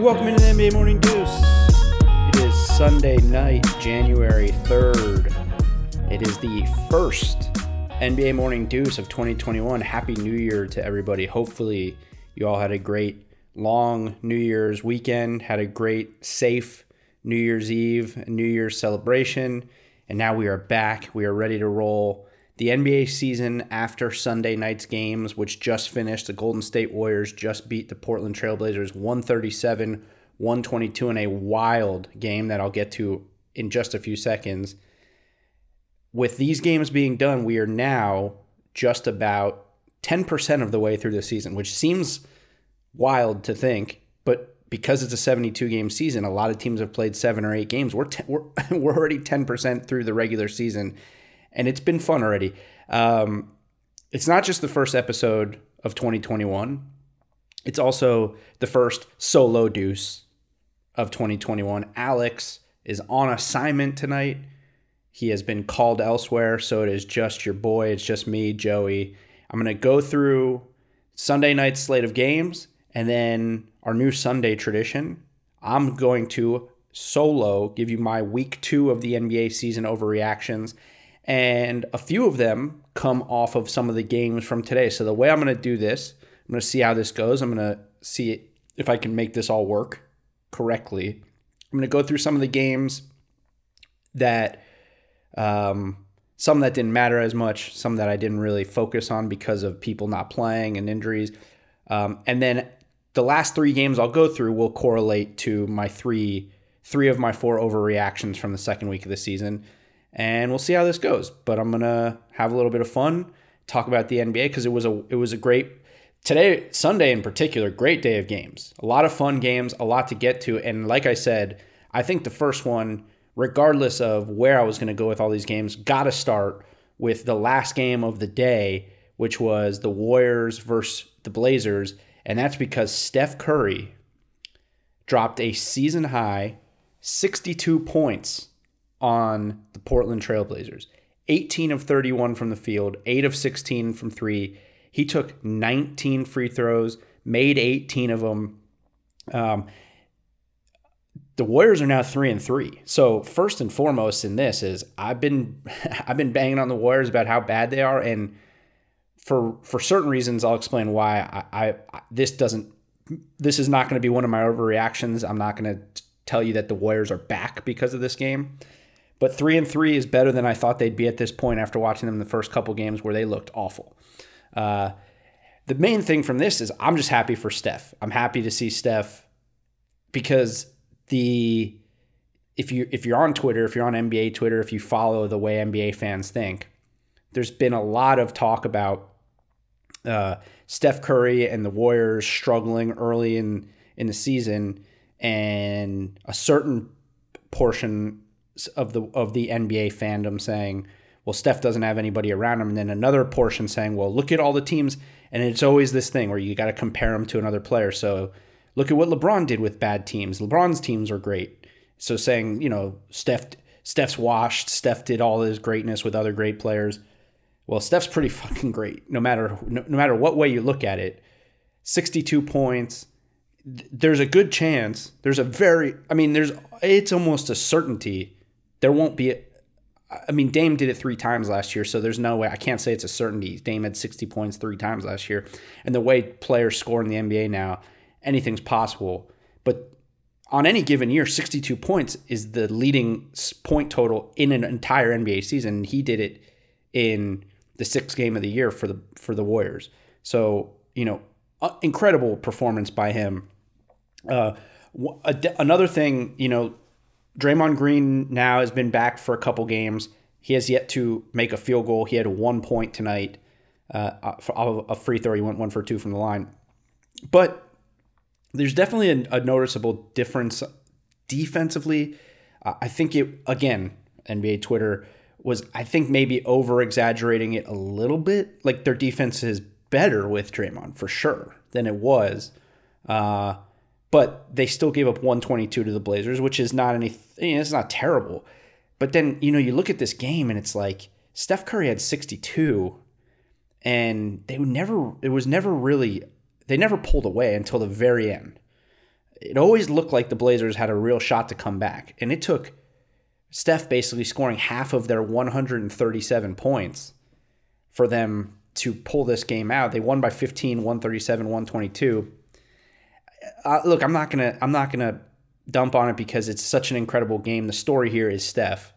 Welcome into the NBA Morning Deuce. It is Sunday night, January 3rd. It is the first NBA Morning Deuce of 2021. Happy New Year to everybody. Hopefully, you all had a great long New Year's weekend, had a great, safe New Year's Eve, New Year's celebration, and now we are back. We are ready to roll the NBA season after Sunday night's games, which just finished. The Golden State Warriors just beat the Portland Trailblazers 137 122 in a wild game that I'll get to in just a few seconds. With these games being done, we are now just about 10% of the way through the season, which seems wild to think, but because it's a 72 game season, a lot of teams have played seven or eight games. We're, we we're, we're already 10% through the regular season and it's been fun already. Um, it's not just the first episode of 2021. It's also the first solo deuce of 2021. Alex is on assignment tonight. He has been called elsewhere, so it is just your boy. It's just me, Joey. I'm going to go through Sunday night's slate of games and then our new Sunday tradition. I'm going to solo give you my week two of the NBA season overreactions and a few of them come off of some of the games from today. So the way I'm going to do this, I'm going to see how this goes. I'm going to see if I can make this all work correctly. I'm going to go through some of the games that um, some that didn't matter as much, some that I didn't really focus on because of people not playing and injuries. Um, and then the last three games I'll go through will correlate to my three three of my four overreactions from the second week of the season and we'll see how this goes. But I'm gonna have a little bit of fun, talk about the NBA because it was a it was a great today Sunday in particular, great day of games. A lot of fun games, a lot to get to, and like I said, I think the first one, regardless of where I was gonna go with all these games, got to start with the last game of the day, which was the Warriors versus the Blazers, and that's because Steph Curry dropped a season high 62 points on the Portland Trailblazers. 18 of 31 from the field, 8 of 16 from 3. He took 19 free throws, made 18 of them. Um, the Warriors are now 3 and 3. So, first and foremost in this is I've been I've been banging on the Warriors about how bad they are and for for certain reasons I'll explain why I, I this doesn't this is not going to be one of my overreactions. I'm not going to tell you that the Warriors are back because of this game. But three and three is better than I thought they'd be at this point after watching them the first couple games where they looked awful. Uh, the main thing from this is I'm just happy for Steph. I'm happy to see Steph because the if you if you're on Twitter, if you're on NBA Twitter, if you follow the way NBA fans think, there's been a lot of talk about uh, Steph Curry and the Warriors struggling early in in the season, and a certain portion of the of the NBA fandom saying, well, Steph doesn't have anybody around him, and then another portion saying, well, look at all the teams, and it's always this thing where you got to compare him to another player. So look at what LeBron did with bad teams. LeBron's teams were great. So saying, you know, Steph Steph's washed, Steph did all his greatness with other great players. Well, Steph's pretty fucking great, no matter no, no matter what way you look at it. 62 points. There's a good chance. There's a very, I mean, there's it's almost a certainty there won't be. I mean, Dame did it three times last year, so there's no way. I can't say it's a certainty. Dame had 60 points three times last year, and the way players score in the NBA now, anything's possible. But on any given year, 62 points is the leading point total in an entire NBA season. He did it in the sixth game of the year for the for the Warriors. So you know, uh, incredible performance by him. Uh, another thing, you know, Draymond Green now has been back for a couple games. He has yet to make a field goal. He had one point tonight. Uh, uh a free throw, he went one for two from the line. But there's definitely a, a noticeable difference defensively. Uh, I think it again, NBA Twitter was I think maybe over exaggerating it a little bit. Like their defense is better with Draymond for sure than it was. Uh, but they still gave up 122 to the Blazers, which is not any, you know, it's not terrible. But then, you know, you look at this game and it's like Steph Curry had 62 and they would never, it was never really, they never pulled away until the very end. it always looked like the Blazers had a real shot to come back. And it took Steph basically scoring half of their 137 points for them to pull this game out. They won by 15, 137, 122. Uh, look, I'm not gonna I'm not gonna dump on it because it's such an incredible game. The story here is Steph,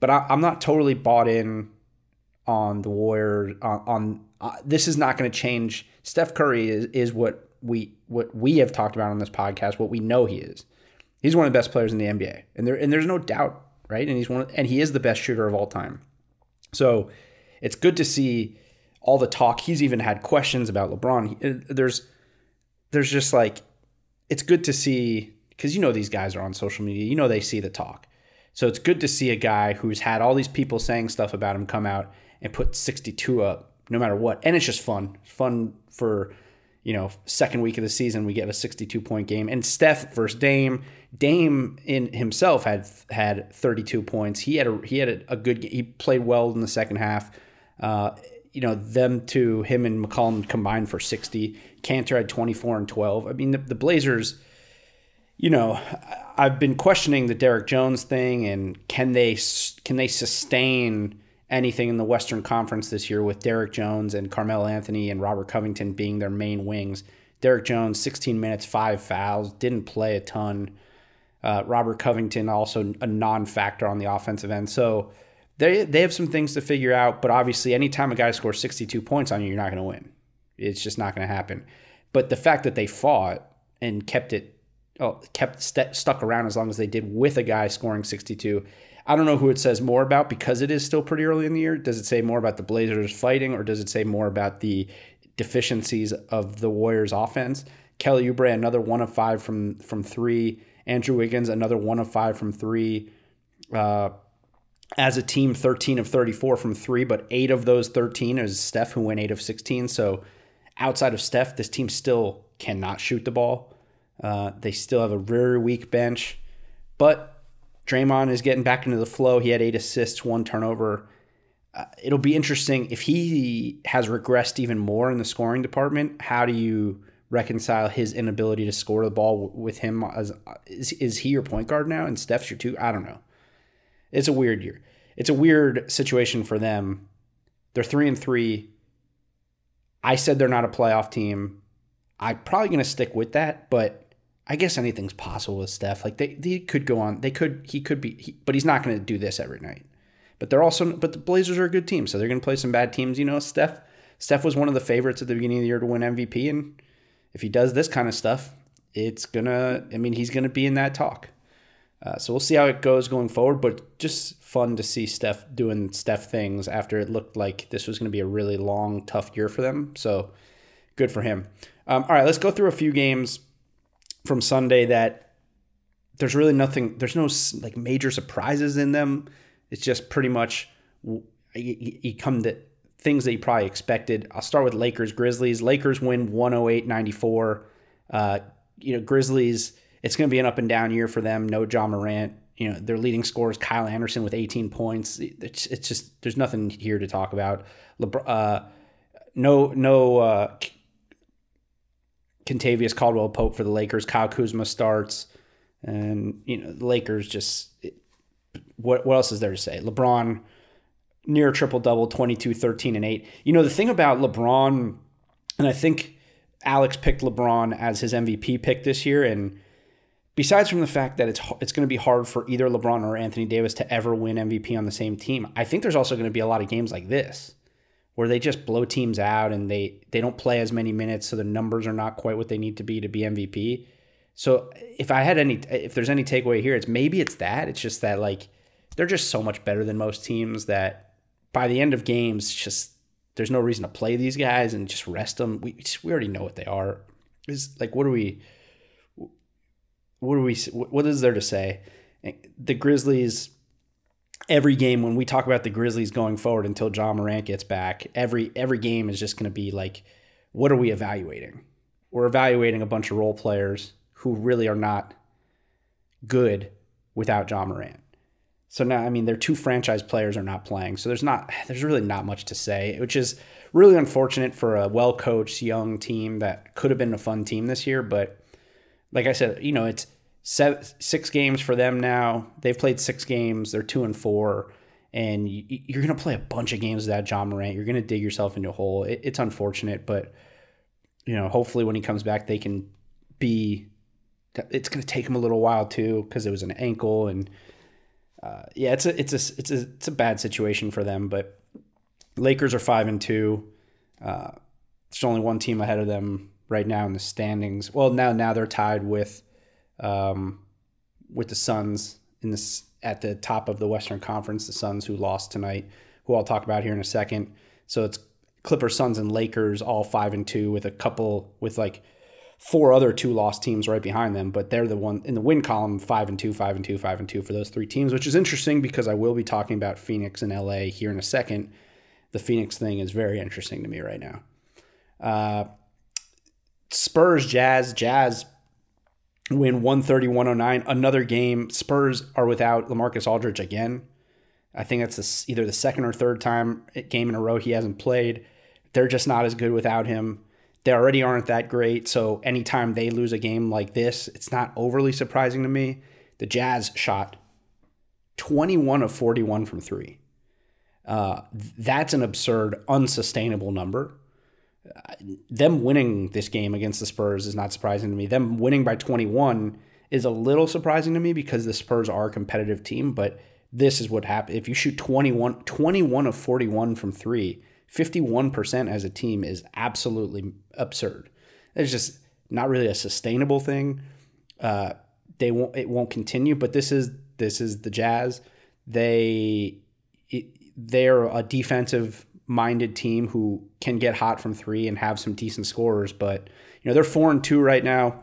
but I, am not totally bought in on the Warriors. On, on uh, this is not going to change. Steph Curry is is what we what we have talked about on this podcast. What we know he is. He's one of the best players in the NBA, and there and there's no doubt, right? And he's one and he is the best shooter of all time. So it's good to see all the talk. He's even had questions about LeBron. There's there's just like it's good to see because you know these guys are on social media. You know they see the talk. So it's good to see a guy who's had all these people saying stuff about him come out and put 62 up no matter what. And it's just fun. fun for, you know, second week of the season we get a 62 point game. And Steph versus Dame. Dame in himself had had 32 points. He had a he had a, a good he played well in the second half. Uh, you know, them two, him and McCollum combined for 60. Kanter had 24 and 12. I mean, the, the Blazers – you know, I've been questioning the Derrick Jones thing and can they can they sustain anything in the Western Conference this year with Derrick Jones and Carmelo Anthony and Robert Covington being their main wings. Derrick Jones, 16 minutes, five fouls, didn't play a ton. Uh, Robert Covington also a non-factor on the offensive end. So they they have some things to figure out. But obviously, anytime a guy scores 62 points on you, you're not going to win. It's just not going to happen. But the fact that they fought and kept it oh, kept st- stuck around as long as they did with a guy scoring 62. I don't know who it says more about because it is still pretty early in the year. Does it say more about the Blazers fighting or does it say more about the deficiencies of the Warriors offense? Kelly Oubre, another one of five from from three. Andrew Wiggins, another one of five from three. Uh, as a team, 13 of 34 from three, but eight of those 13 is Steph, who went eight of 16. So outside of Steph, this team still cannot shoot the ball. Uh, they still have a very weak bench, but Draymond is getting back into the flow. He had eight assists, one turnover. Uh, it'll be interesting if he has regressed even more in the scoring department. How do you reconcile his inability to score the ball with him? As is, is he your point guard now and Steph's your two? I don't know. It's a weird year. It's a weird situation for them. They're three and three. I said they're not a playoff team. I'm probably going to stick with that, but I guess anything's possible with Steph. Like they, they could go on. They could. He could be. He, but he's not going to do this every night. But they're also. But the Blazers are a good team, so they're going to play some bad teams. You know, Steph. Steph was one of the favorites at the beginning of the year to win MVP, and if he does this kind of stuff, it's gonna. I mean, he's going to be in that talk. Uh, so we'll see how it goes going forward. But just fun to see Steph doing Steph things after it looked like this was going to be a really long, tough year for them. So good for him. Um, all right, let's go through a few games from Sunday that there's really nothing, there's no like major surprises in them. It's just pretty much you, come to things that you probably expected. I'll start with Lakers Grizzlies. Lakers win 108 94. Uh, you know, Grizzlies, it's going to be an up and down year for them. No Ja Morant. You know, their leading scorer is Kyle Anderson with 18 points. It's, it's just, there's nothing here to talk about. LeBron, uh, no, no, uh, Kentavious Caldwell Pope for the Lakers. Kyle Kuzma starts, and you know the Lakers just it, what what else is there to say? LeBron near triple double, 22, 13, and 8. You know, the thing about LeBron, and I think Alex picked LeBron as his MVP pick this year, and besides from the fact that it's it's going to be hard for either LeBron or Anthony Davis to ever win MVP on the same team, I think there's also going to be a lot of games like this where they just blow teams out and they they don't play as many minutes, so the numbers are not quite what they need to be to be MVP. So if I had any, if there's any takeaway here, it's maybe it's that. It's just that like they're just so much better than most teams that by the end of games, just there's no reason to play these guys and just rest them. We we already know what they are. Is like what are we? What are we? What is there to say? The Grizzlies every game when we talk about the Grizzlies going forward until Ja Morant gets back, every every game is just going to be like, what are we evaluating? We're evaluating a bunch of role players who really are not good without Ja Morant. So now, I mean, their two franchise players are not playing, so there's not there's really not much to say, which is really unfortunate for a well coached young team that could have been a fun team this year, but like I said, you know, it's six games for them now. They've played six games. They're two and four, and you, are going to play a bunch of games without Ja Morant. You're going to dig yourself into a hole. It, it's unfortunate, but you know, hopefully when he comes back, they can be. It's going to take him a little while too because it was an ankle, and uh, yeah, it's a it's a it's a it's a bad situation for them. But Lakers are five and two. Uh, there's only one team ahead of them right now in the standings. Well, now now they're tied with um, with the Suns in this at the top of the Western Conference. The Suns who lost tonight, who I'll talk about here in a second. So it's Clippers, Suns, and Lakers all five and two with a couple with like four other two lost teams right behind them, but they're the one in the win column five and two, five and two, five and two for those three teams, which is interesting because I will be talking about Phoenix and LA here in a second. The Phoenix thing is very interesting to me right now. Uh, Spurs, Jazz, Jazz win 130 109. Another game. Spurs are without Lamarcus Aldridge again. I think that's either the second or third time game in a row he hasn't played. They're just not as good without him. They already aren't that great. So anytime they lose a game like this, it's not overly surprising to me. The Jazz shot 21 of 41 from three. Uh, that's an absurd, unsustainable number them winning this game against the Spurs is not surprising to me. Them winning by 21 is a little surprising to me because the Spurs are a competitive team, but this is what happened. If you shoot 21, 21 of 41 from three, 51% as a team is absolutely absurd. It's just not really a sustainable thing. Uh, they won't, it won't continue, but this is, this is the Jazz. They, it, they're a defensive minded team who can get hot from three and have some decent scorers. But you know they're four and two right now.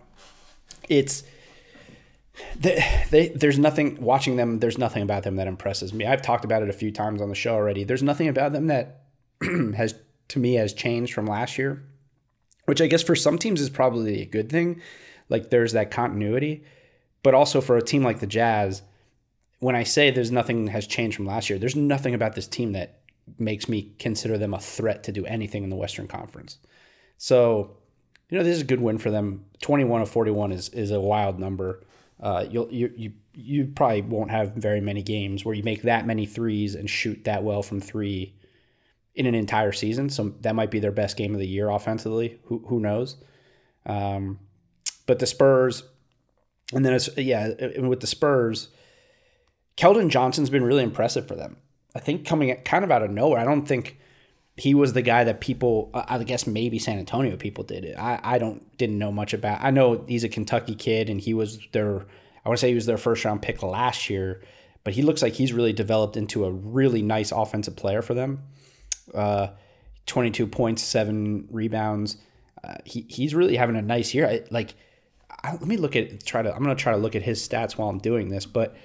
It's they, they, there's nothing watching them. There's nothing about them that impresses me. I've talked about it a few times on the show already. There's nothing about them that has to me has changed from last year, which I guess for some teams is probably a good thing. Like there's that continuity, but also for a team like the Jazz, when I say there's nothing has changed from last year, there's nothing about this team that makes me consider them a threat to do anything in the Western Conference. So, you know, this is a good win for them. 21 of 41 is is a wild number. Uh, you'll you you you probably won't have very many games where you make that many threes and shoot that well from three in an entire season. So that might be their best game of the year offensively. Who who knows? Um, but the Spurs, and then it's yeah, with the Spurs, Keldon Johnson's been really impressive for them. I think coming kind of out of nowhere. I don't think he was the guy that people I guess maybe San Antonio people did it. I, I don't didn't know much about. I know he's a Kentucky kid and he was their I want to say he was their first round pick last year, but he looks like he's really developed into a really nice offensive player for them. Uh, 22 points, 7 rebounds. Uh, he he's really having a nice year. I, like I, let me look at try to I'm going to try to look at his stats while I'm doing this, but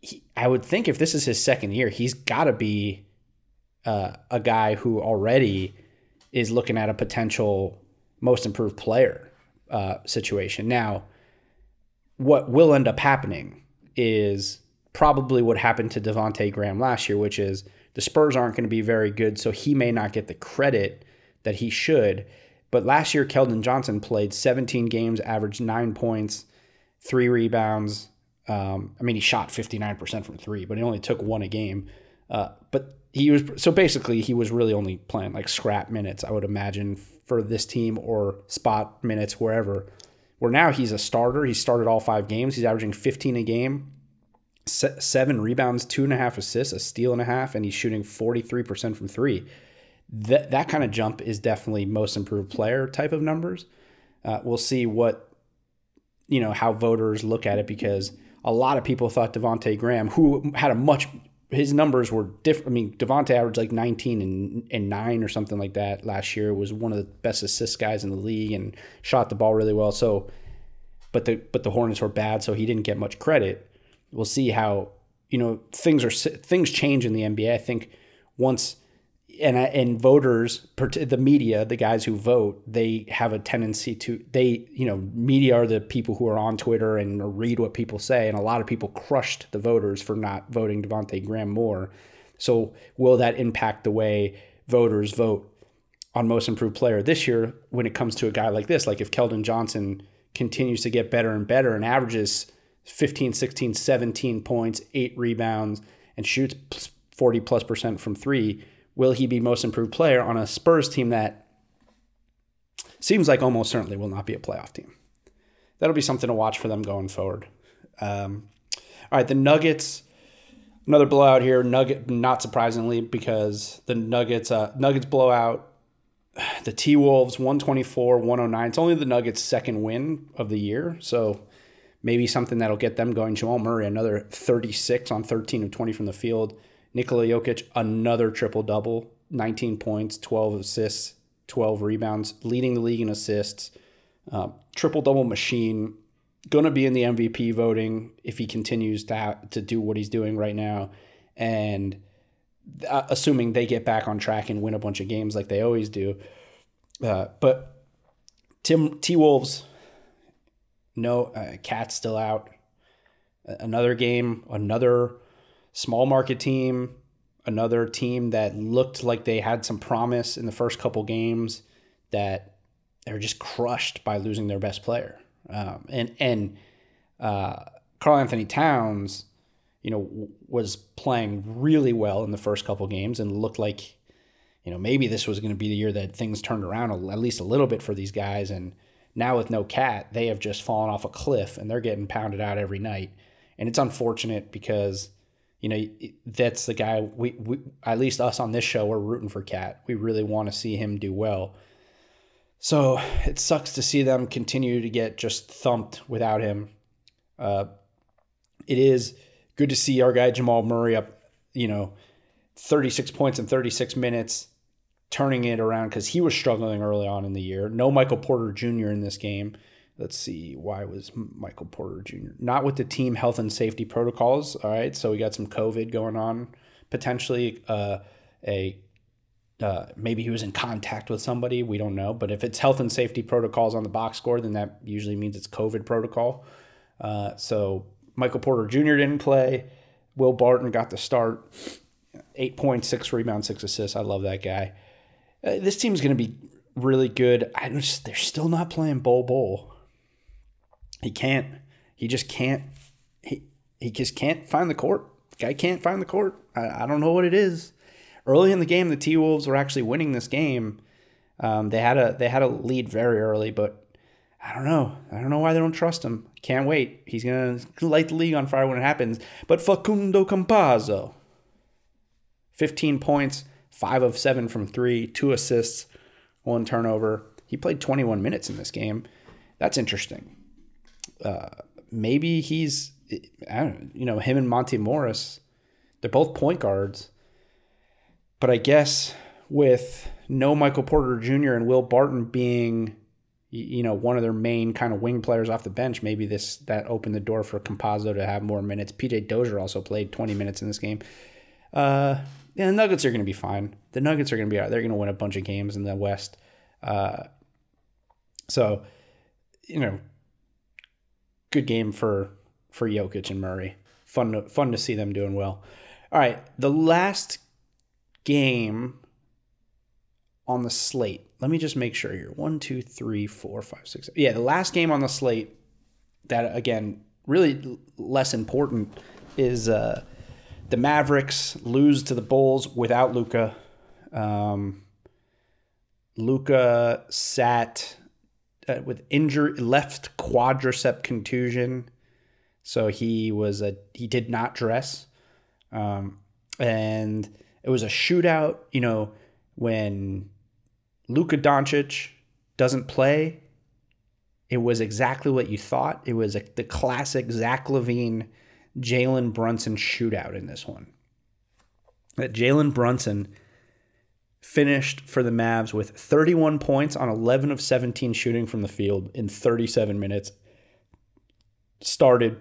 he, I would think if this is his second year, he's got to be uh, a guy who already is looking at a potential most improved player uh, situation. Now, what will end up happening is probably what happened to Devonte Graham last year, which is the Spurs aren't going to be very good, so he may not get the credit that he should. But last year, Keldon Johnson played 17 games, averaged nine points, three rebounds, um, I mean, he shot 59% from three, but he only took one a game. Uh, but he was so basically he was really only playing like scrap minutes, I would imagine, for this team or spot minutes wherever. Where now he's a starter. He started all five games. He's averaging 15 a game, seven rebounds, two and a half assists, a steal and a half, and he's shooting 43% from three. That that kind of jump is definitely most improved player type of numbers. Uh, we'll see what you know how voters look at it because a lot of people thought Devonte Graham, who had a much his numbers were different. I mean, Devonte averaged like 19 and, and nine or something like that last year. Was one of the best assist guys in the league and shot the ball really well. So, but the but the Hornets were bad, so he didn't get much credit. We'll see how you know things are things change in the NBA. I think once and and voters, the media, the guys who vote, they have a tendency to they you know media are the people who are on Twitter and read what people say, and a lot of people crushed the voters for not voting Devonte Graham more. So will that impact the way voters vote on most improved player this year when it comes to a guy like this? Like if Keldon Johnson continues to get better and better and averages 15, 16, 17 points, eight rebounds, and shoots 40 plus percent from three, will he be most improved player on a Spurs team that seems like almost certainly will not be a playoff team? That'll be something to watch for them going forward. Um, all right, the Nuggets, another blowout here. Nugget, not surprisingly, because the Nuggets, uh, Nuggets blowout. The T Wolves 124, 109. It's only the Nuggets' second win of the year, so maybe something that'll get them going. Jamal Murray, another 36 on 13 of 20 from the field. Nikola Jokic, another triple double, 19 points, 12 assists, 12 rebounds, leading the league in assists. Uh, triple double machine, going to be in the MVP voting if he continues to have, to do what he's doing right now, and uh, assuming they get back on track and win a bunch of games like they always do. Uh, but Tim T Wolves no, uh, KAT's still out. Another game, another small market team, another team that looked like they had some promise in the first couple games that they're just crushed by losing their best player. Um, and and uh, Karl-Anthony Towns, you know, was playing really well in the first couple games and looked like, you know, maybe this was going to be the year that things turned around at least a little bit for these guys. And now with no KAT, they have just fallen off a cliff and they're getting pounded out every night. And it's unfortunate because, you know, that's the guy we, we at least us on this show, we're rooting for KAT. We really want to see him do well. So it sucks to see them continue to get just thumped without him. Uh, it is good to see our guy Jamal Murray up, you know, 36 points in 36 minutes turning it around because he was struggling early on in the year. No Michael Porter Jr. in this game. Let's see why was Michael Porter Jr. not with the team health and safety protocols. All right, so we got some COVID going on potentially. Uh, a uh, maybe he was in contact with somebody. We don't know, but if it's health and safety protocols on the box score, then that usually means it's COVID protocol. Uh, so Michael Porter Jr. didn't play. Will Barton got the start. Eight points, six rebounds, six assists. I love that guy. Uh, this team's going to be really good. I just they're still not playing Bol Bol. He can't. He just can't. He he just can't find the court. Guy can't find the court. I, I don't know what it is. Early in the game, the T Wolves were actually winning this game. Um, they had a they had a lead very early, but I don't know. I don't know why they don't trust him. Can't wait. He's gonna light the league on fire when it happens. But Facundo Campazzo, fifteen points, five of seven from three, two assists, one turnover. He played 21 minutes in this game. That's interesting. Uh, maybe he's, you know, him and Monte Morris, they're both point guards. But I guess with no Michael Porter Jr. and Will Barton being, you know, one of their main kind of wing players off the bench, maybe this that opened the door for Campazzo to have more minutes. PJ Dozier also played 20 minutes in this game. Uh, yeah, the Nuggets are going to be fine. The Nuggets are going to be out. They're going to win a bunch of games in the West. Uh, so, you know, good game for for Jokic and Murray. Fun to, fun to see them doing well. All right, the last game on the slate. Let me just make sure here. One, two, three, four, five, six. Yeah, the last game on the slate that again really less important is uh, the Mavericks lose to the Bulls without Luka. Um, Luka sat uh, with injury, left quadricep contusion, so he was a he did not dress, um, and it was a shootout. You know when Luka Doncic doesn't play, it was exactly what you thought. It was a, the classic Zach LaVine, Jalen Brunson shootout in this one. That Jalen Brunson finished for the Mavs with 31 points on 11 of 17 shooting from the field in 37 minutes. Started,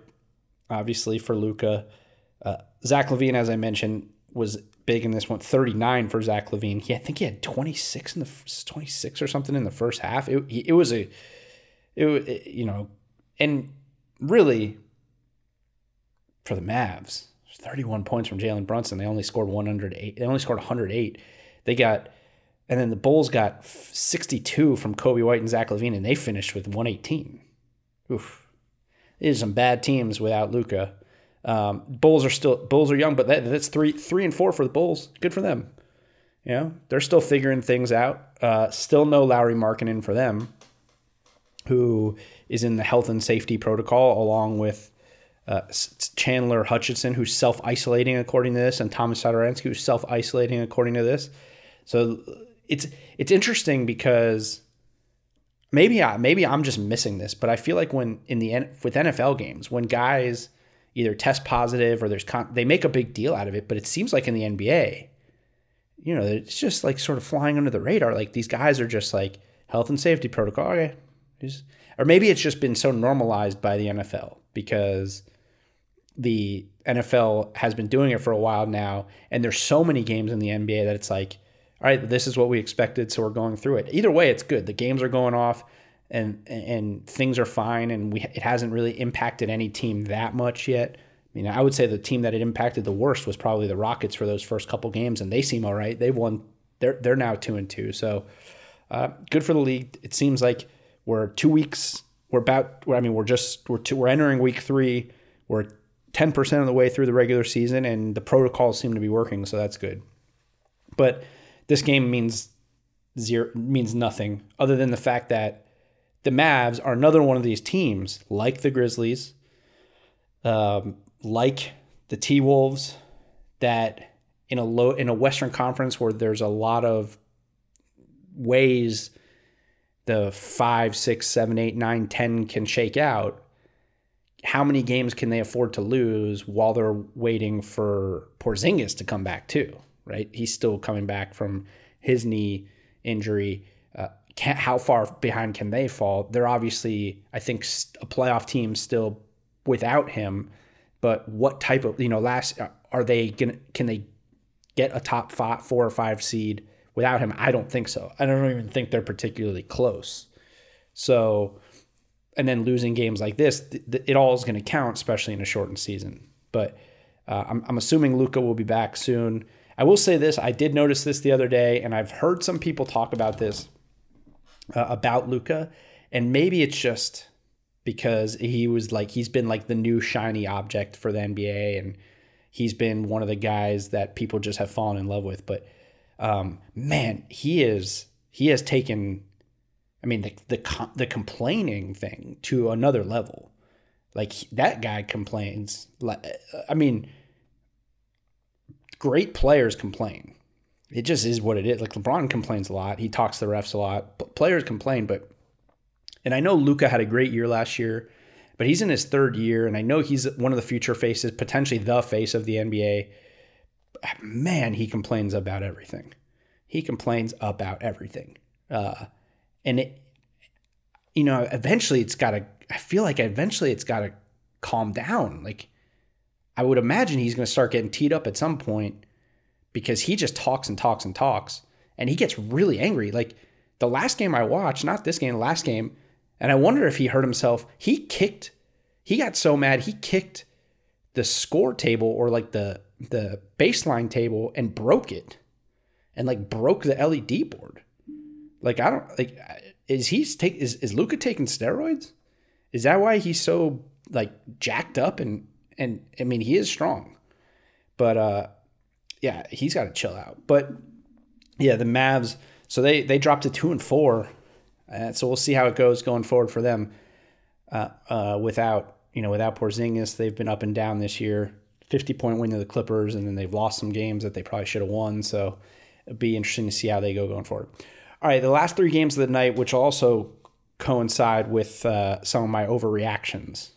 obviously, for Luka. Uh, Zach LaVine, as I mentioned, was big in this one. 39 for Zach LaVine. He, I think he had 26 in the 26 or something in the first half. It, it was a, it, you know, and really for the Mavs. 31 points from Jalen Brunson. They only scored 108. They only scored 108. They got, and then the Bulls got 62 from Coby White and Zach LaVine, and they finished with 118. oof, these are some bad teams without Luka. Um, Bulls are still Bulls are young, but that, that's three three and four for the Bulls. Good for them. You know, they're still figuring things out. Uh, still no Lauri Markkanen for them, who is in the health and safety protocol along with uh, Chandler Hutchison, who's self isolating according to this, and Thomas Satoransky, who's self isolating according to this. So it's it's interesting because maybe I maybe I'm just missing this, but I feel like when in the with NFL games when guys either test positive or there's con- they make a big deal out of it, but it seems like in the NBA, you know, it's just like sort of flying under the radar. Like these guys are just like health and safety protocol, okay, or maybe it's just been so normalized by the NFL because the NFL has been doing it for a while now, and there's so many games in the NBA that it's like all right, this is what we expected, so we're going through it. Either way, it's good. The games are going off, and and things are fine, and we it hasn't really impacted any team that much yet. I mean, I would say the team that it impacted the worst was probably the Rockets for those first couple games, and they seem all right. They've won. They're they're now two and two, so uh, good for the league. It seems like we're two weeks. We're about. I mean, we're just we're two, we're entering week three. We're ten percent of the way through the regular season, and the protocols seem to be working, so that's good. But this game means zero means nothing other than the fact that the Mavs are another one of these teams, like the Grizzlies, um, like the T Wolves, that in a low in a Western Conference where there's a lot of ways the five, six, seven, eight, nine, ten can shake out. How many games can they afford to lose while they're waiting for Porzingis to come back too? Right? He's still coming back from his knee injury. Uh, can, how far behind can they fall? They're obviously, I think, a playoff team still without him. But what type of, you know, last uh, are they gonna? Can they get a top five, four or five seed without him? I don't think so. I don't even think they're particularly close. So, and then losing games like this, th- th- it all is going to count, especially in a shortened season. But uh, I'm, I'm assuming Luka will be back soon. I will say this: I did notice this the other day, and I've heard some people talk about this uh, about Luka, and maybe it's just because he was like he's been like the new shiny object for the NBA, and he's been one of the guys that people just have fallen in love with. But um, man, he is he has taken, I mean, the the the complaining thing to another level. Like that guy complains. Like I mean great players complain. It just is what it is. Like LeBron complains a lot. He talks to the refs a lot. Players complain, but and I know Luka had a great year last year, but he's in his third year, and I know he's one of the future faces, potentially the face of the NBA. Man, he complains about everything. He complains about everything, uh, and it, you know, eventually it's got to. I feel like eventually it's got to calm down. Like I would imagine he's going to start getting teed up at some point because he just talks and talks and talks and he gets really angry. Like the last game I watched, not this game, the last game, and I wonder if he hurt himself. He kicked, he got so mad, he kicked the score table or like the the baseline table and broke it and like broke the LED board. Like I don't like is he take is is Luka taking steroids? Is that why he's so like jacked up and and I mean he is strong, but uh, yeah, he's got to chill out. But yeah, the Mavs. So they they dropped to two and four, so we'll see how it goes going forward for them. Uh, uh, without you know without Porzingis, they've been up and down this year. Fifty point win to the Clippers, and then they've lost some games that they probably should have won. So it'd be interesting to see how they go going forward. All right, the last three games of the night, which also coincide with uh, some of my overreactions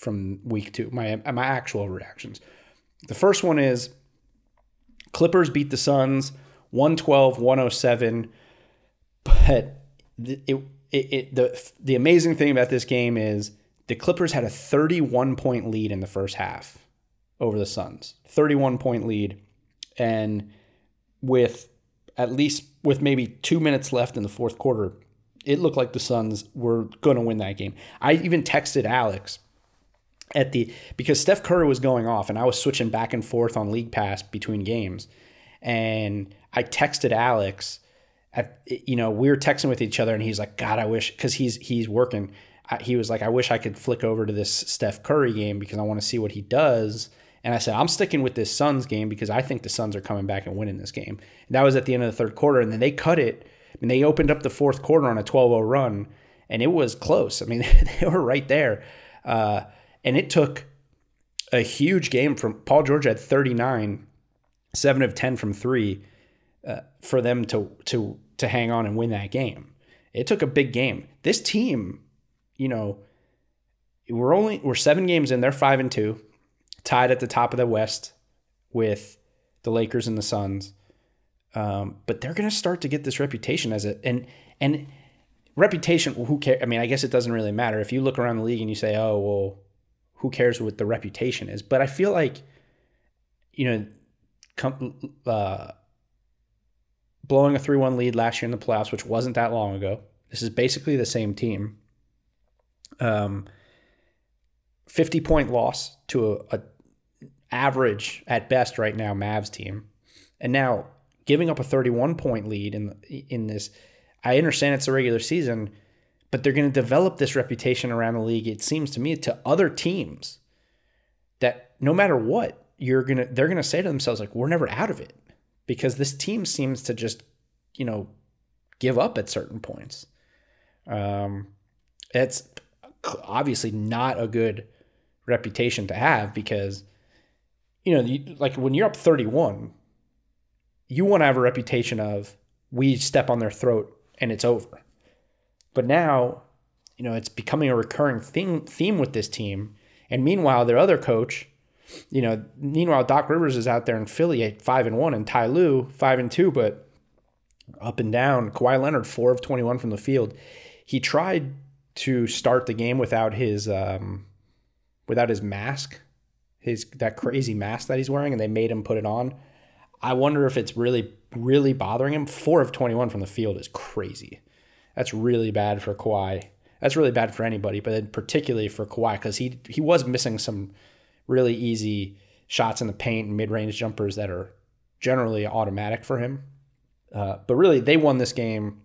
from week two, my uh, my actual reactions. The first one is Clippers beat the Suns 112 107. But it, it, the, the amazing thing about this game is the Clippers had a 31 point lead in the first half over the Suns. 31 point lead. And with at least with maybe two minutes left in the fourth quarter, it looked like the Suns were going to win that game. I even texted Alex at the because Steph Curry was going off and I was switching back and forth on League Pass between games, and I texted Alex. At, you know, we were texting with each other, and he's like, "God, I wish," because he's he's working. he was like, I wish I could flick over to this Steph Curry game because I want to see what he does. And I said, I'm sticking with this Suns game because I think the Suns are coming back and winning this game. And that was at the end of the third quarter. And then they cut it. and they opened up the fourth quarter on a 12 0 run. And it was close. I mean, they were right there. Uh, and it took a huge game from Paul George at 39, seven of 10 from three, uh, for them to, to, to hang on and win that game. It took a big game. This team, you know, we're only we're seven games in. They're five and two tied at the top of the West with the Lakers and the Suns. Um, but they're going to start to get this reputation as a and and reputation. Who cares? I mean, I guess it doesn't really matter if you look around the league and you say, "Oh, well, who cares what the reputation is?" But I feel like, you know, com- uh, blowing a three-one lead last year in the playoffs, which wasn't that long ago. This is basically the same team. Um, 50 point loss to a, a average at best right now Mavs team, and now giving up a 31 point lead in in this. I understand it's a regular season, but they're going to develop this reputation around the league. It seems to me to other teams that no matter what you're gonna, they're gonna say to themselves like, "We're never out of it," because this team seems to just, you know, give up at certain points. Um, it's obviously not a good reputation to have because you know you, like when you're up 31 you want to have a reputation of we step on their throat and it's over but now you know it's becoming a recurring theme theme with this team and meanwhile their other coach you know meanwhile Doc Rivers is out there in Philly at 5 and 1 and Ty Lue 5 and 2 but up and down Kawhi Leonard 4 of 21 from the field he tried to start the game without his um, without his mask, his that crazy mask that he's wearing, and they made him put it on. I wonder if it's really, really bothering him. Four of 21 from the field is crazy. That's really bad for Kawhi. That's really bad for anybody, but particularly for Kawhi because he he was missing some really easy shots in the paint and mid range jumpers that are generally automatic for him. Uh, but really, they won this game.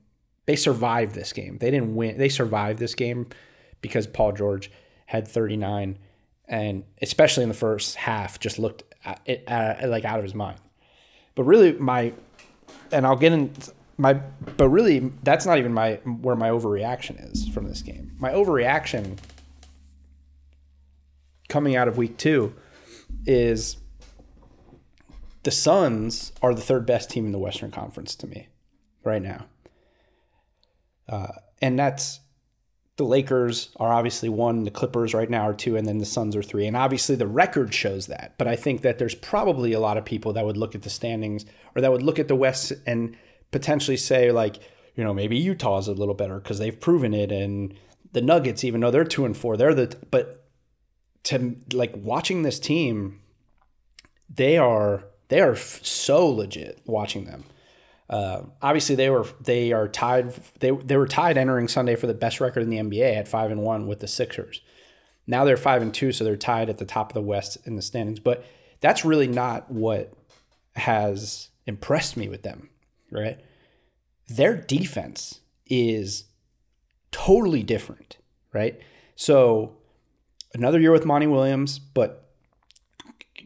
They survived this game. They didn't win. They survived this game because Paul George had 39 and especially in the first half, just looked at, at, like out of his mind. But really, my and I'll get in my but really that's not even my where my overreaction is from this game. My overreaction coming out of week two is the Suns are the third best team in the Western Conference to me right now. Uh, and that's the Lakers are obviously one, the Clippers right now are two, and then the Suns are three. And obviously the record shows that. But I think that there's probably a lot of people that would look at the standings or that would look at the West and potentially say, like, you know, maybe Utah's a little better because they've proven it. And the Nuggets, even though they're two and four, they're the, but to like watching this team, they are, they are so legit watching them. Uh, obviously, they were they are tied. They they were tied entering Sunday for the best record in the NBA at five and one with the Sixers. Now they're five and two, so they're tied at the top of the West in the standings. But that's really not what has impressed me with them, right? Their defense is totally different, right? So another year with Monty Williams, but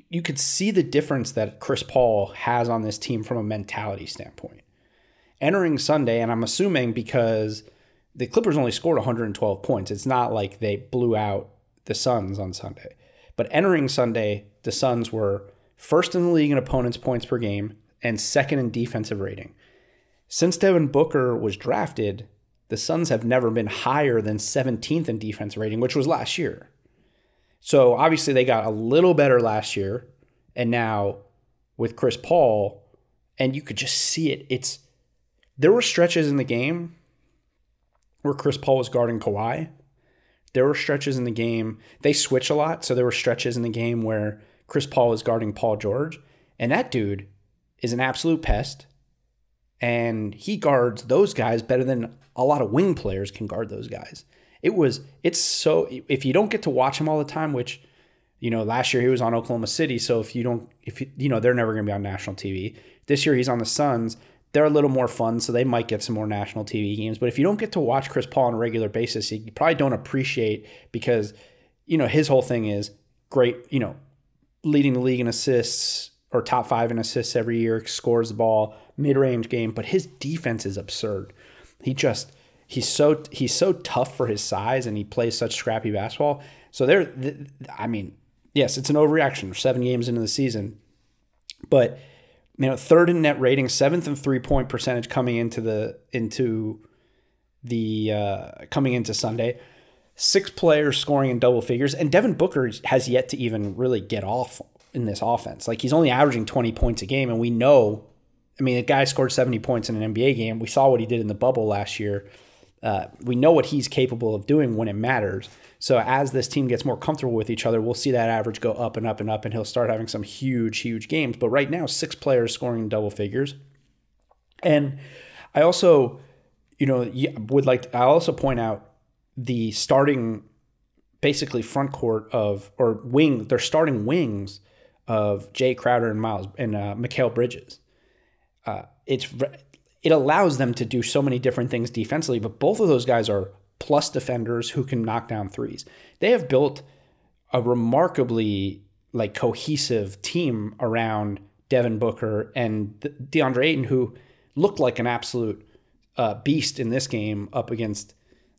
you could see the difference that Chris Paul has on this team from a mentality standpoint. Entering Sunday, and I'm assuming because the Clippers only scored 112 points, it's not like they blew out the Suns on Sunday. But entering Sunday, the Suns were first in the league in opponents' points per game and second in defensive rating. Since Devin Booker was drafted, the Suns have never been higher than 17th in defense rating, which was last year. So obviously they got a little better last year, and now with Chris Paul, and you could just see it. It's there were stretches in the game where Chris Paul was guarding Kawhi. There were stretches in the game. They switch a lot, so there were stretches in the game where Chris Paul was guarding Paul George, and that dude is an absolute pest. And he guards those guys better than a lot of wing players can guard those guys it was it's so if you don't get to watch him all the time, which you know last year he was on Oklahoma City, so if you don't if you, you know they're never going to be on national TV. This year he's on the Suns. they're a little more fun, so they might get some more national TV games. But if you don't get to watch Chris Paul on a regular basis, you probably don't appreciate because, you know, his whole thing is great, you know, leading the league in assists or top five in assists every year, scores the ball, mid range game, but his defense is absurd. He just he's so he's so tough for his size and he plays such scrappy basketball. So there, I mean, yes, it's an overreaction. Seven games into the season, but you know, third in net rating, seventh in three point percentage coming into the into the uh, coming into Sunday. Six players scoring in double figures, and Devin Booker has yet to even really get off in this offense. Like he's only averaging 20 points a game, and we know. I mean, the guy scored 70 points in an NBA game. We saw what he did in the bubble last year. Uh, we know what he's capable of doing when it matters. So as this team gets more comfortable with each other, we'll see that average go up and up and up, and he'll start having some huge, huge games. But right now, six players scoring in double figures. And I also, you know, would like I also point out the starting, basically front court of or wing. They're starting wings of Jae Crowder and Miles and uh, Mikal Bridges. Uh, it's it allows them to do so many different things defensively, but both of those guys are plus defenders who can knock down threes. They have built a remarkably like cohesive team around Devin Booker and DeAndre Ayton, who looked like an absolute uh, beast in this game up against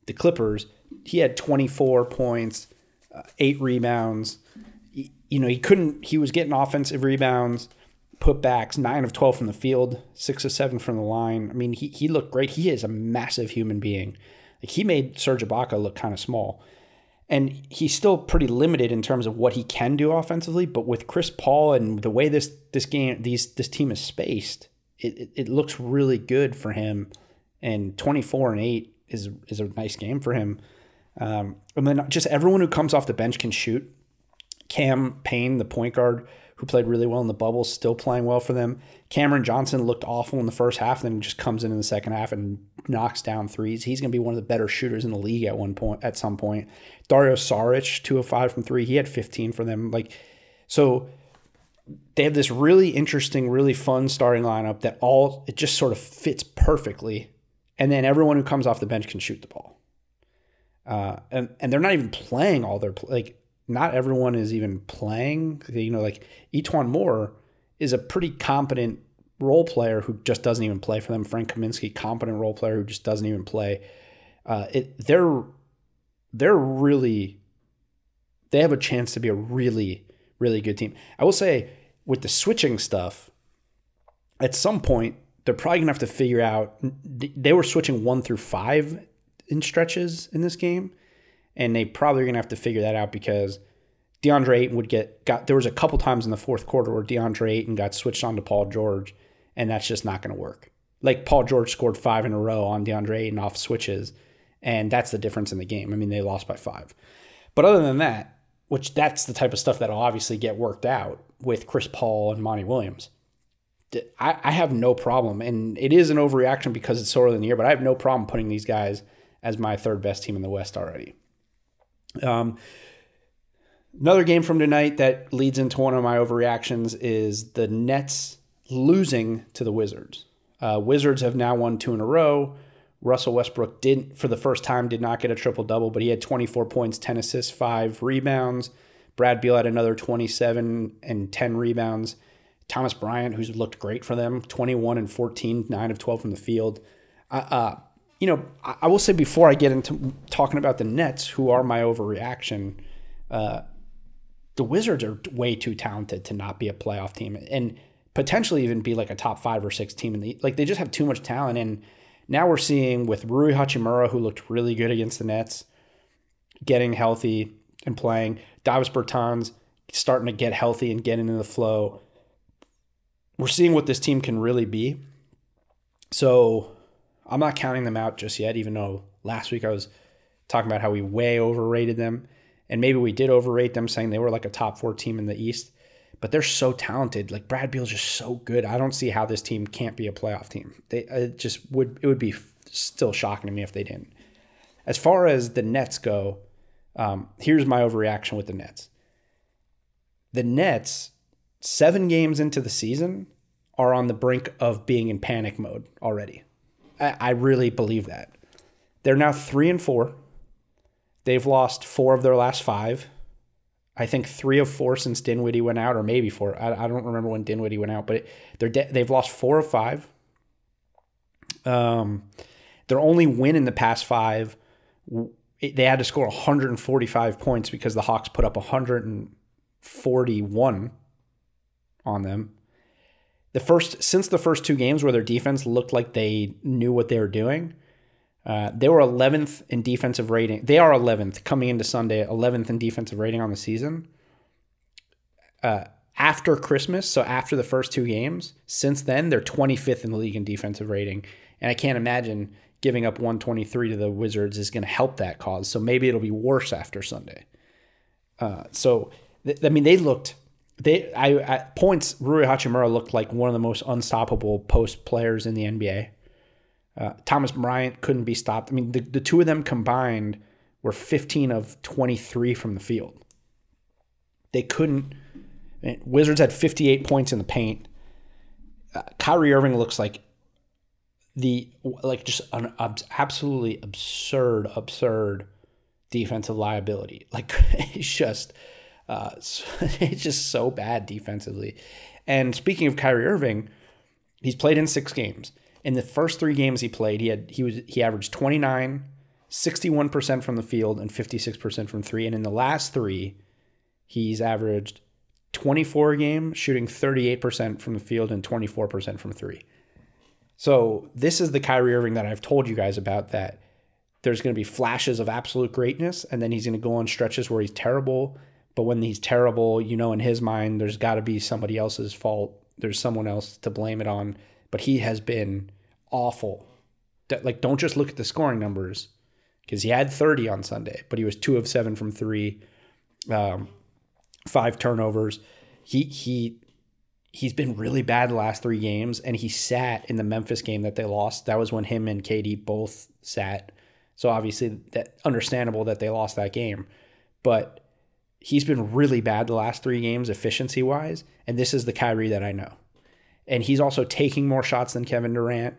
the Clippers. He had 24 points, uh, eight rebounds. You know, he couldn't. He was getting offensive rebounds, putbacks, nine of 12 from the field, six of seven from the line. I mean, he he looked great. He is a massive human being. Like he made Serge Ibaka look kind of small. And he's still pretty limited in terms of what he can do offensively, but with Chris Paul and the way this this game these this team is spaced, it, it, looks really good for him. And 24 and 8 is is a nice game for him. Um, and then just everyone who comes off the bench can shoot. Cam Payne, the point guard, who played really well in the bubble, still playing well for them. Cameron Johnson looked awful in the first half, then just comes in in the second half and knocks down threes. He's going to be one of the better shooters in the league at one point. At some point, Dario Saric, two of five from three, he had 15 for them. Like, so they have this really interesting, really fun starting lineup that all it just sort of fits perfectly, and then everyone who comes off the bench can shoot the ball. Uh, and and they're not even playing all their like not everyone is even playing. You know, like E'Twaun Moore is a pretty competent role player who just doesn't even play for them. Frank Kaminsky, competent role player who just doesn't even play. Uh, it, they're they're really they have a chance to be a really really good team. I will say with the switching stuff, at some point they're probably gonna have to figure out. They were switching one through five in stretches in this game and they probably are going to have to figure that out because DeAndre Ayton would get got. There was a couple times in the fourth quarter where DeAndre Ayton got switched on to Paul George, and that's just not going to work. Like Paul George scored five in a row on DeAndre Ayton off switches, and that's the difference in the game. I mean, they lost by five, but other than that, which that's the type of stuff that'll obviously get worked out with Chris Paul and Monty Williams. I, I have no problem, and it is an overreaction because it's so early in the year, but I have no problem putting these guys as my third best team in the West already. Um, another game from tonight that leads into one of my overreactions is the Nets losing to the Wizards. Uh, Wizards have now won two in a row. Russell Westbrook didn't, for the first time did not get a triple double, but he had 24 points, 10 assists, five rebounds. Brad Beal had another 27 and 10 rebounds. Thomas Bryant, who's looked great for them, 21 and 14, 9 of 12 from the field. Uh, uh, you know, I will say before I get into talking about the Nets, who are my overreaction, uh, the Wizards are way too talented to not be a playoff team and potentially even be like a top five or six team in the like they just have too much talent. And now we're seeing with Rui Hachimura, who looked really good against the Nets, getting healthy and playing. Davis Bertans starting to get healthy and getting into the flow. We're seeing what this team can really be. So I'm not counting them out just yet, even though last week I was talking about how we way overrated them. And maybe we did overrate them, saying they were like a top four team in the East. But they're so talented. Like Brad Beal's just so good. I don't see how this team can't be a playoff team. They it just would it would be still shocking to me if they didn't. As far as the Nets go, um, here's my overreaction with the Nets. The Nets, seven games into the season, are on the brink of being in panic mode already. I, I really believe that. They're now three and four. They've lost four of their last five. I think three of four since Dinwiddie went out, or maybe four. I, I don't remember when Dinwiddie went out, but they're de- they've lost four of five. Um, their only win in the past five, they had to score 145 points because the Hawks put up 141 on them. The first since the first two games where their defense looked like they knew what they were doing, uh, they were 11th in defensive rating. They are 11th coming into Sunday, 11th in defensive rating on the season. Uh, after Christmas, so after the first two games, since then they're 25th in the league in defensive rating, and I can't imagine giving up 123 to the Wizards is going to help that cause. So maybe it'll be worse after Sunday. Uh, so th- I mean, they looked they I at points Rui Hachimura looked like one of the most unstoppable post players in the NBA. Uh, Thomas Bryant couldn't be stopped. I mean, the, the two of them combined were 15 of 23 from the field. They couldn't. I mean, Wizards had 58 points in the paint. Uh, Kyrie Irving looks like the like just an absolutely absurd, absurd defensive liability. Like it's just, uh, it's just so bad defensively. And speaking of Kyrie Irving, he's played in six games. In the first three games he played, he had he was he averaged 29, 61% from the field and 56% from three. And in the last three, he's averaged 24 a game, shooting 38% from the field and 24% from three. So this is the Kyrie Irving that I've told you guys about that there's going to be flashes of absolute greatness and then he's going to go on stretches where he's terrible. But when he's terrible, you know, in his mind, there's got to be somebody else's fault. There's someone else to blame it on but he has been awful. Like, don't just look at the scoring numbers because he had 30 on Sunday, but he was two of seven from three, um, five turnovers. He he he's been really bad the last three games, and he sat in the Memphis game that they lost. That was when him and KD both sat. So obviously, that understandable that they lost that game, but he's been really bad the last three games efficiency wise, and this is the Kyrie that I know and he's also taking more shots than Kevin Durant.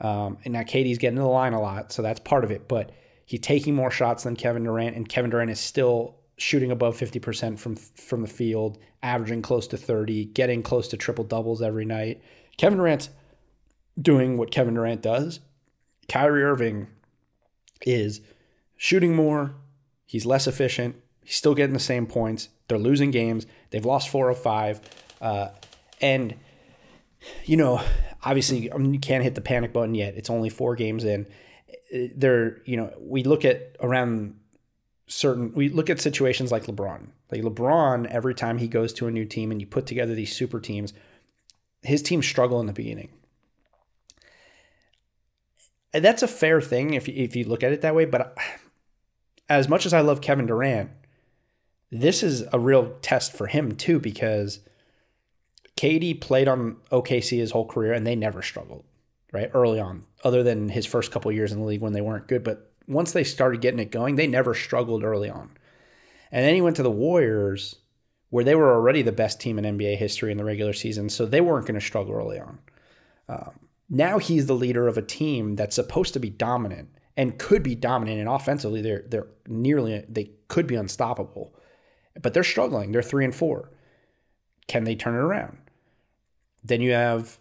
Um, and now KD's getting to the line a lot, so that's part of it. But he's taking more shots than Kevin Durant, and Kevin Durant is still shooting above 50% from from the field, averaging close to 30, getting close to triple doubles every night. Kevin Durant's doing what Kevin Durant does. Kyrie Irving is shooting more. He's less efficient. He's still getting the same points. They're losing games. They've lost four of five. Uh, and – you know, obviously I mean, you can't hit the panic button yet. It's only four games in. There, you know, we look at around certain we look at situations like LeBron. Like LeBron, every time he goes to a new team and you put together these super teams, his teams struggle in the beginning. And that's a fair thing if if you look at it that way. But as much as I love Kevin Durant, this is a real test for him too because KD played on OKC his whole career and they never struggled, right? Early on, other than his first couple years in the league when they weren't good. But once they started getting it going, they never struggled early on. And then he went to the Warriors, where they were already the best team in NBA history in the regular season. So they weren't going to struggle early on. Um, now he's the leader of a team that's supposed to be dominant and could be dominant and offensively they're they're nearly they could be unstoppable but they're struggling they're 3 and 4 can they turn it around then you have,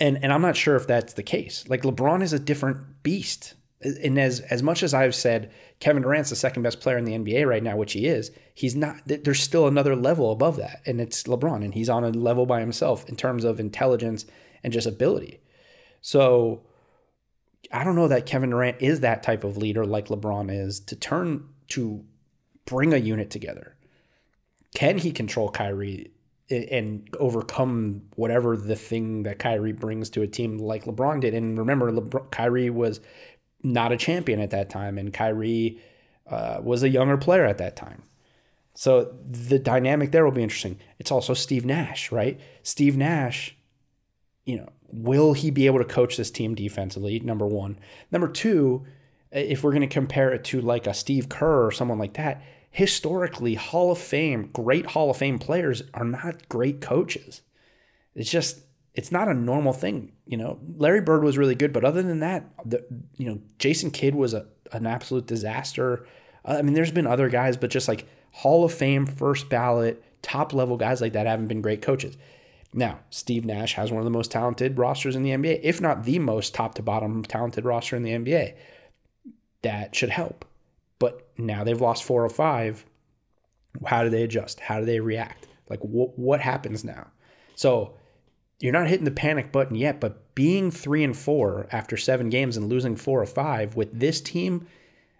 and and I'm not sure if that's the case. Like LeBron is a different beast, and as as much as I've said Kevin Durant's the second best player in the NBA right now, which he is, he's not. There's still another level above that, and it's LeBron, and he's on a level by himself in terms of intelligence and just ability. So I don't know that Kevin Durant is that type of leader like LeBron is to turn to bring a unit together. Can he control Kyrie and overcome whatever the thing that Kyrie brings to a team like LeBron did. And remember, LeBron, Kyrie was not a champion at that time, and Kyrie uh, was a younger player at that time. So the dynamic there will be interesting. It's also Steve Nash, right? Steve Nash, you know, will he be able to coach this team defensively? Number one. Number two, if we're going to compare it to like a Steve Kerr or someone like that, historically Hall of Fame, great Hall of Fame players are not great coaches. It's just it's not a normal thing. You know, Larry Bird was really good, but other than that, the, you know, Jason Kidd was a, an absolute disaster. Uh, I mean, there's been other guys, but just like Hall of Fame, first ballot, top level guys like that haven't been great coaches. Now, Steve Nash has one of the most talented rosters in the NBA, if not the most top to bottom talented roster in the NBA. That should help. Now they've lost four or five. How do they adjust? How do they react? Like, what what happens now? So you're not hitting the panic button yet, but being three and four after seven games and losing four or five with this team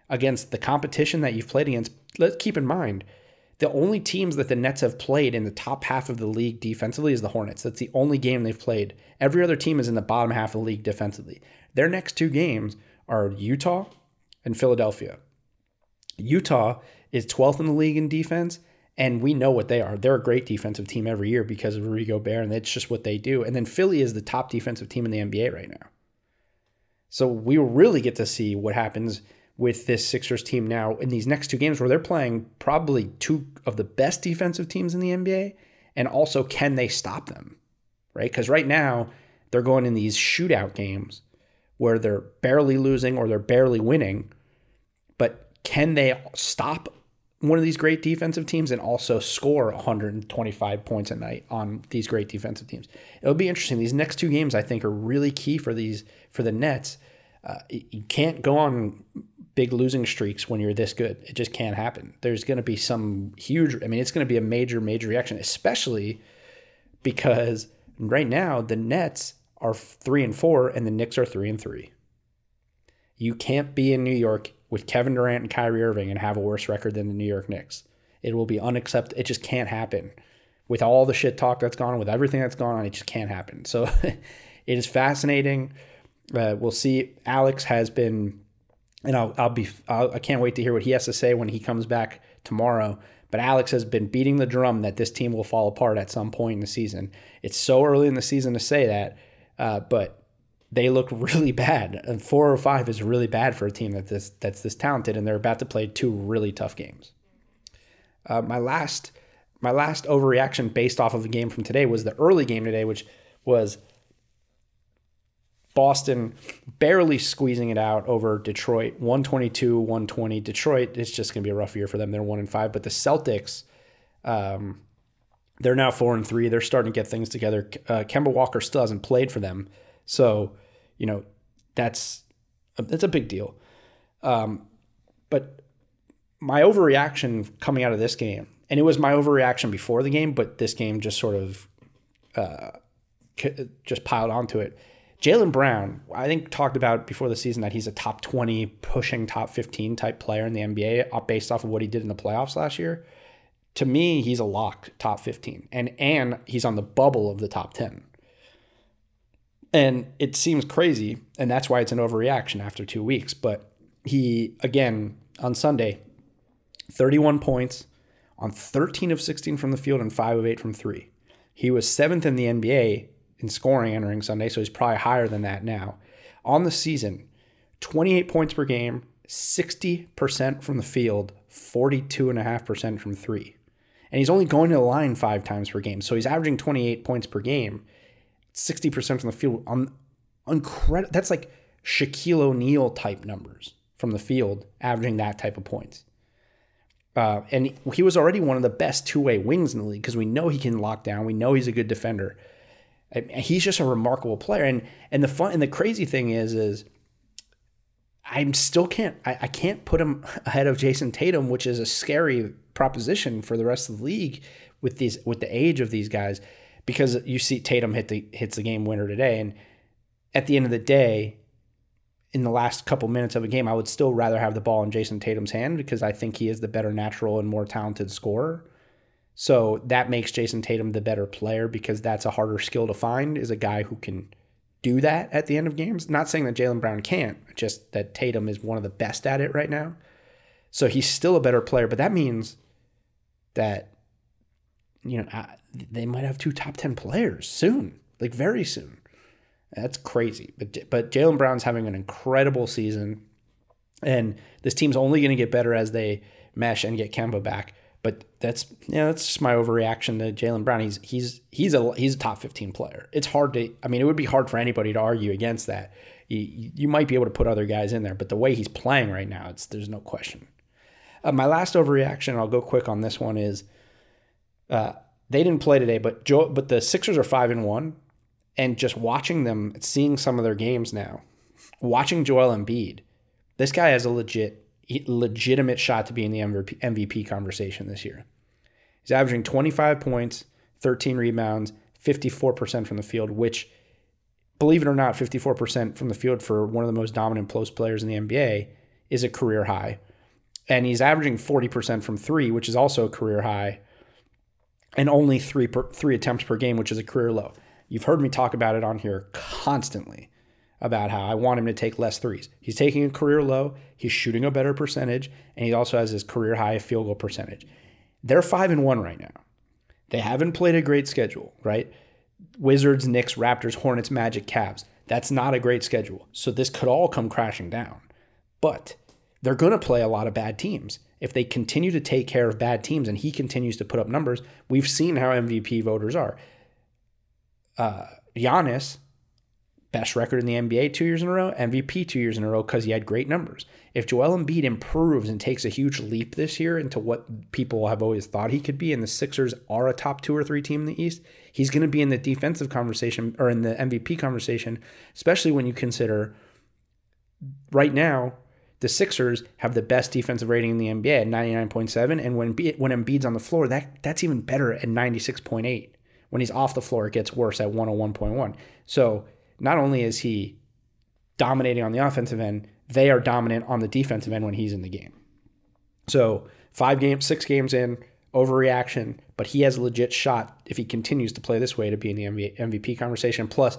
against the competition that you've played against, let's keep in mind the only teams that the Nets have played in the top half of the league defensively is the Hornets. That's the only game they've played. Every other team is in the bottom half of the league defensively. Their next two games are Utah and Philadelphia. Utah is 12th in the league in defense, and we know what they are. They're a great defensive team every year because of Rudy Gobert, and that's just what they do. And then Philly is the top defensive team in the NBA right now. So we really get to see what happens with this Sixers team now in these next two games where they're playing probably two of the best defensive teams in the NBA. And also, can they stop them? Right? Because right now, they're going in these shootout games where they're barely losing or they're barely winning. Can they stop one of these great defensive teams and also score 125 points a night on these great defensive teams? It'll be interesting. These next two games, I think, are really key for these for the Nets. Uh, you can't go on big losing streaks when you're this good. It just can't happen. There's going to be some huge, I mean, it's going to be a major, major reaction, especially because right now the Nets are three and four and the Knicks are three and three. You can't be in New York with Kevin Durant and Kyrie Irving and have a worse record than the New York Knicks. It will be unacceptable. It just can't happen. With all the shit talk that's gone on, with everything that's gone on, it just can't happen. So it is fascinating. Uh, we'll see. Alex has been and I'll, I'll be I'll, I can't wait to hear what he has to say when he comes back tomorrow. But Alex has been beating the drum that this team will fall apart at some point in the season. It's so early in the season to say that, uh, but they look really bad. And four or five is really bad for a team that this that's this talented, and they're about to play two really tough games. Uh, my last my last overreaction based off of the game from today was the early game today, which was Boston barely squeezing it out over Detroit, 122, 120. Detroit, it's just going to be a rough year for them. They're one and five. But the Celtics, um, they're now four and three. They're starting to get things together. Uh, Kemba Walker still hasn't played for them. So, you know, that's, that's a big deal. Um, but my overreaction coming out of this game, and it was my overreaction before the game, but this game just sort of uh, just piled onto it Jaylen Brown, I think talked about before the season that he's a top 20 pushing top 15 type player in the NBA uh, based off of what he did in the playoffs last year. To me, he's a lock top 15 and and he's on the bubble of the top 10. And it seems crazy and that's why it's an overreaction after 2 weeks, but he again on Sunday 31 points on 13 of 16 from the field and 5 of 8 from 3. He was 7th in the NBA in scoring entering Sunday, so he's probably higher than that now. On the season, 28 points per game, 60% from the field, 42.5% from three. And he's only going to the line five times per game. So he's averaging 28 points per game, 60% from the field. On incredible that's like Shaquille O'Neal type numbers from the field, averaging that type of points. Uh, and he was already one of the best two way wings in the league because we know he can lock down. We know he's a good defender he's just a remarkable player. And and the fun and the crazy thing is is I'm still can't I, I can't put him ahead of Jayson Tatum, which is a scary proposition for the rest of the league with these with the age of these guys, because you see Tatum hit the hits the game winner today, and at the end of the day, in the last couple minutes of a game, I would still rather have the ball in Jayson Tatum's hand because I think he is the better natural and more talented scorer. So that makes Jayson Tatum the better player because that's a harder skill to find is a guy who can do that at the end of games. Not saying that Jaylen Brown can't, just that Tatum is one of the best at it right now. So he's still a better player, but that means that you know they might have two top 10 players soon, like very soon. That's crazy. But but Jaylen Brown's having an incredible season and this team's only going to get better as they mesh and get Kemba back. But that's you know, that's just my overreaction to Jaylen Brown. He's he's he's a he's a top 15 player. It's hard to I mean, it would be hard for anybody to argue against that. You, you might be able to put other guys in there, but the way he's playing right now, it's there's no question. Uh, my last overreaction, I'll go quick on this one, is uh, they didn't play today, but Joe, but the Sixers are five and one, and just watching them, seeing some of their games now, watching Joel Embiid, this guy has a legit legitimate shot to be in the MVP conversation this year. He's averaging 25 points, 13 rebounds, 54% from the field, which, believe it or not, 54% from the field for one of the most dominant post players in the NBA is a career high. And he's averaging 40% from three, which is also a career high, and only three per, three attempts per game, which is a career low. You've heard me talk about it on here constantly about how I want him to take less threes. He's taking a career low, he's shooting a better percentage, and he also has his career high field goal percentage. They're 5 and 1 right now. They haven't played a great schedule, right? Wizards, Knicks, Raptors, Hornets, Magic, Cavs. That's not a great schedule. So this could all come crashing down. But they're going to play a lot of bad teams. If they continue to take care of bad teams and he continues to put up numbers, we've seen how MVP voters are. Uh, Giannis best record in the NBA two years in a row, MVP two years in a row because he had great numbers. If Joel Embiid improves and takes a huge leap this year into what people have always thought he could be, and the Sixers are a top two or three team in the East, he's going to be in the defensive conversation or in the MVP conversation, especially when you consider right now the Sixers have the best defensive rating in the NBA at 99.7, and when when Embiid's on the floor, that that's even better at 96.8. When he's off the floor, it gets worse at 101.1. So not only is he dominating on the offensive end, they are dominant on the defensive end when he's in the game. So five games, six games in, overreaction, but he has a legit shot if he continues to play this way to be in the MVP conversation. Plus,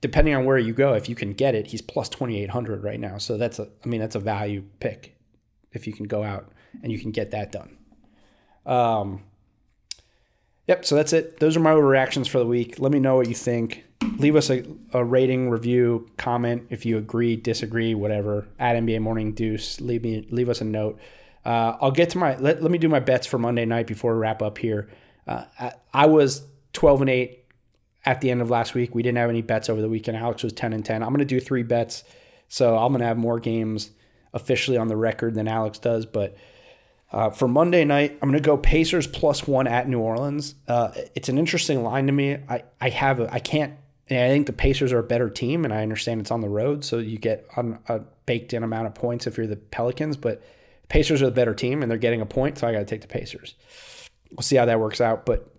depending on where you go, if you can get it, he's plus 2,800 right now. So that's a, I mean, that's a value pick if you can go out and you can get that done. Um, yep. So that's it. Those are my overreactions for the week. Let me know what you think leave us a, a rating, review, comment if you agree, disagree, whatever. At NBA Morning Deuce, leave me leave us a note. Uh, I'll get to my let, let me do my bets for Monday night before we wrap up here. Uh, I, I, was 12 and 8 at the end of last week. We didn't have any bets over the weekend. Alex was 10 and 10. I'm going to do three bets. So I'm going to have more games officially on the record than Alex does. But uh, for Monday night, I'm going to go Pacers plus one at New Orleans. Uh, it's an interesting line to me. I, I have a, I can't I think the Pacers are a better team, and I understand it's on the road, so you get on a baked in amount of points if you're the Pelicans. But Pacers are the better team, and they're getting a point, so I got to take the Pacers. We'll see how that works out, but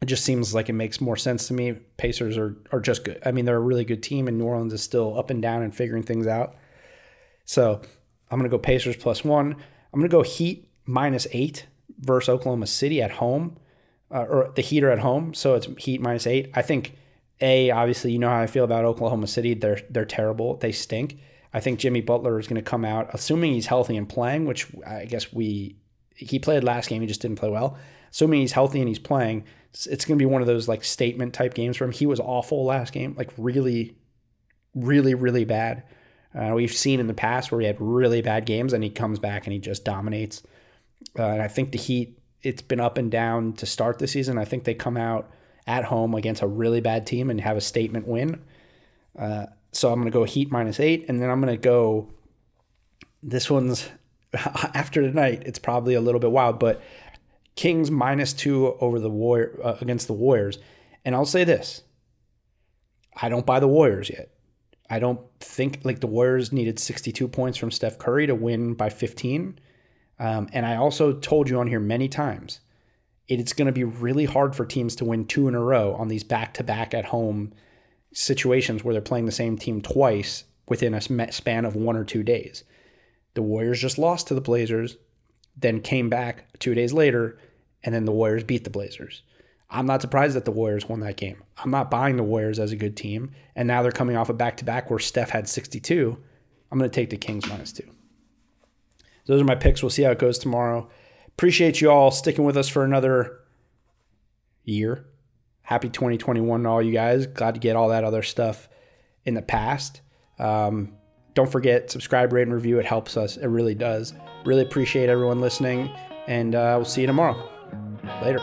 it just seems like it makes more sense to me. Pacers are are just good. I mean, they're a really good team, and New Orleans is still up and down and figuring things out. So I'm gonna go Pacers plus one. I'm gonna go Heat minus eight versus Oklahoma City at home, uh, or the Heat are at home, so it's Heat minus eight. I think a, obviously, you know how I feel about Oklahoma City. They're they're terrible. They stink. I think Jimmy Butler is going to come out, assuming he's healthy and playing, which I guess we he played last game. He just didn't play well. Assuming he's healthy and he's playing, it's going to be one of those like statement type games for him. He was awful last game, like really, really, really bad. Uh, we've seen in the past where he had really bad games and he comes back and he just dominates. Uh, and I think the Heat, it's been up and down to start the season. I think they come out at home against a really bad team and have a statement win. Uh, so I'm going to go Heat minus eight, and then I'm going to go. This one's after tonight. It's probably a little bit wild, but Kings minus two over the Warrior uh, against the Warriors, and I'll say this: I don't buy the Warriors yet. I don't think like the Warriors needed 62 points from Steph Curry to win by 15. Um, and I also told you on here many times it's going to be really hard for teams to win two in a row on these back to back at home situations where they're playing the same team twice within a span of one or two days. The Warriors just lost to the Blazers, then came back two days later, and then the Warriors beat the Blazers. I'm not surprised that the Warriors won that game. I'm not buying the Warriors as a good team. And now they're coming off a back to back where Steph had 62. I'm going to take the Kings minus two. Those are my picks. We'll see how it goes tomorrow. Appreciate you all sticking with us for another year. Happy 2021 to all you guys. Glad to get all that other stuff in the past. Um, don't forget, subscribe, rate, and review. It helps us. It really does. Really appreciate everyone listening. and uh, we'll see you tomorrow. Later.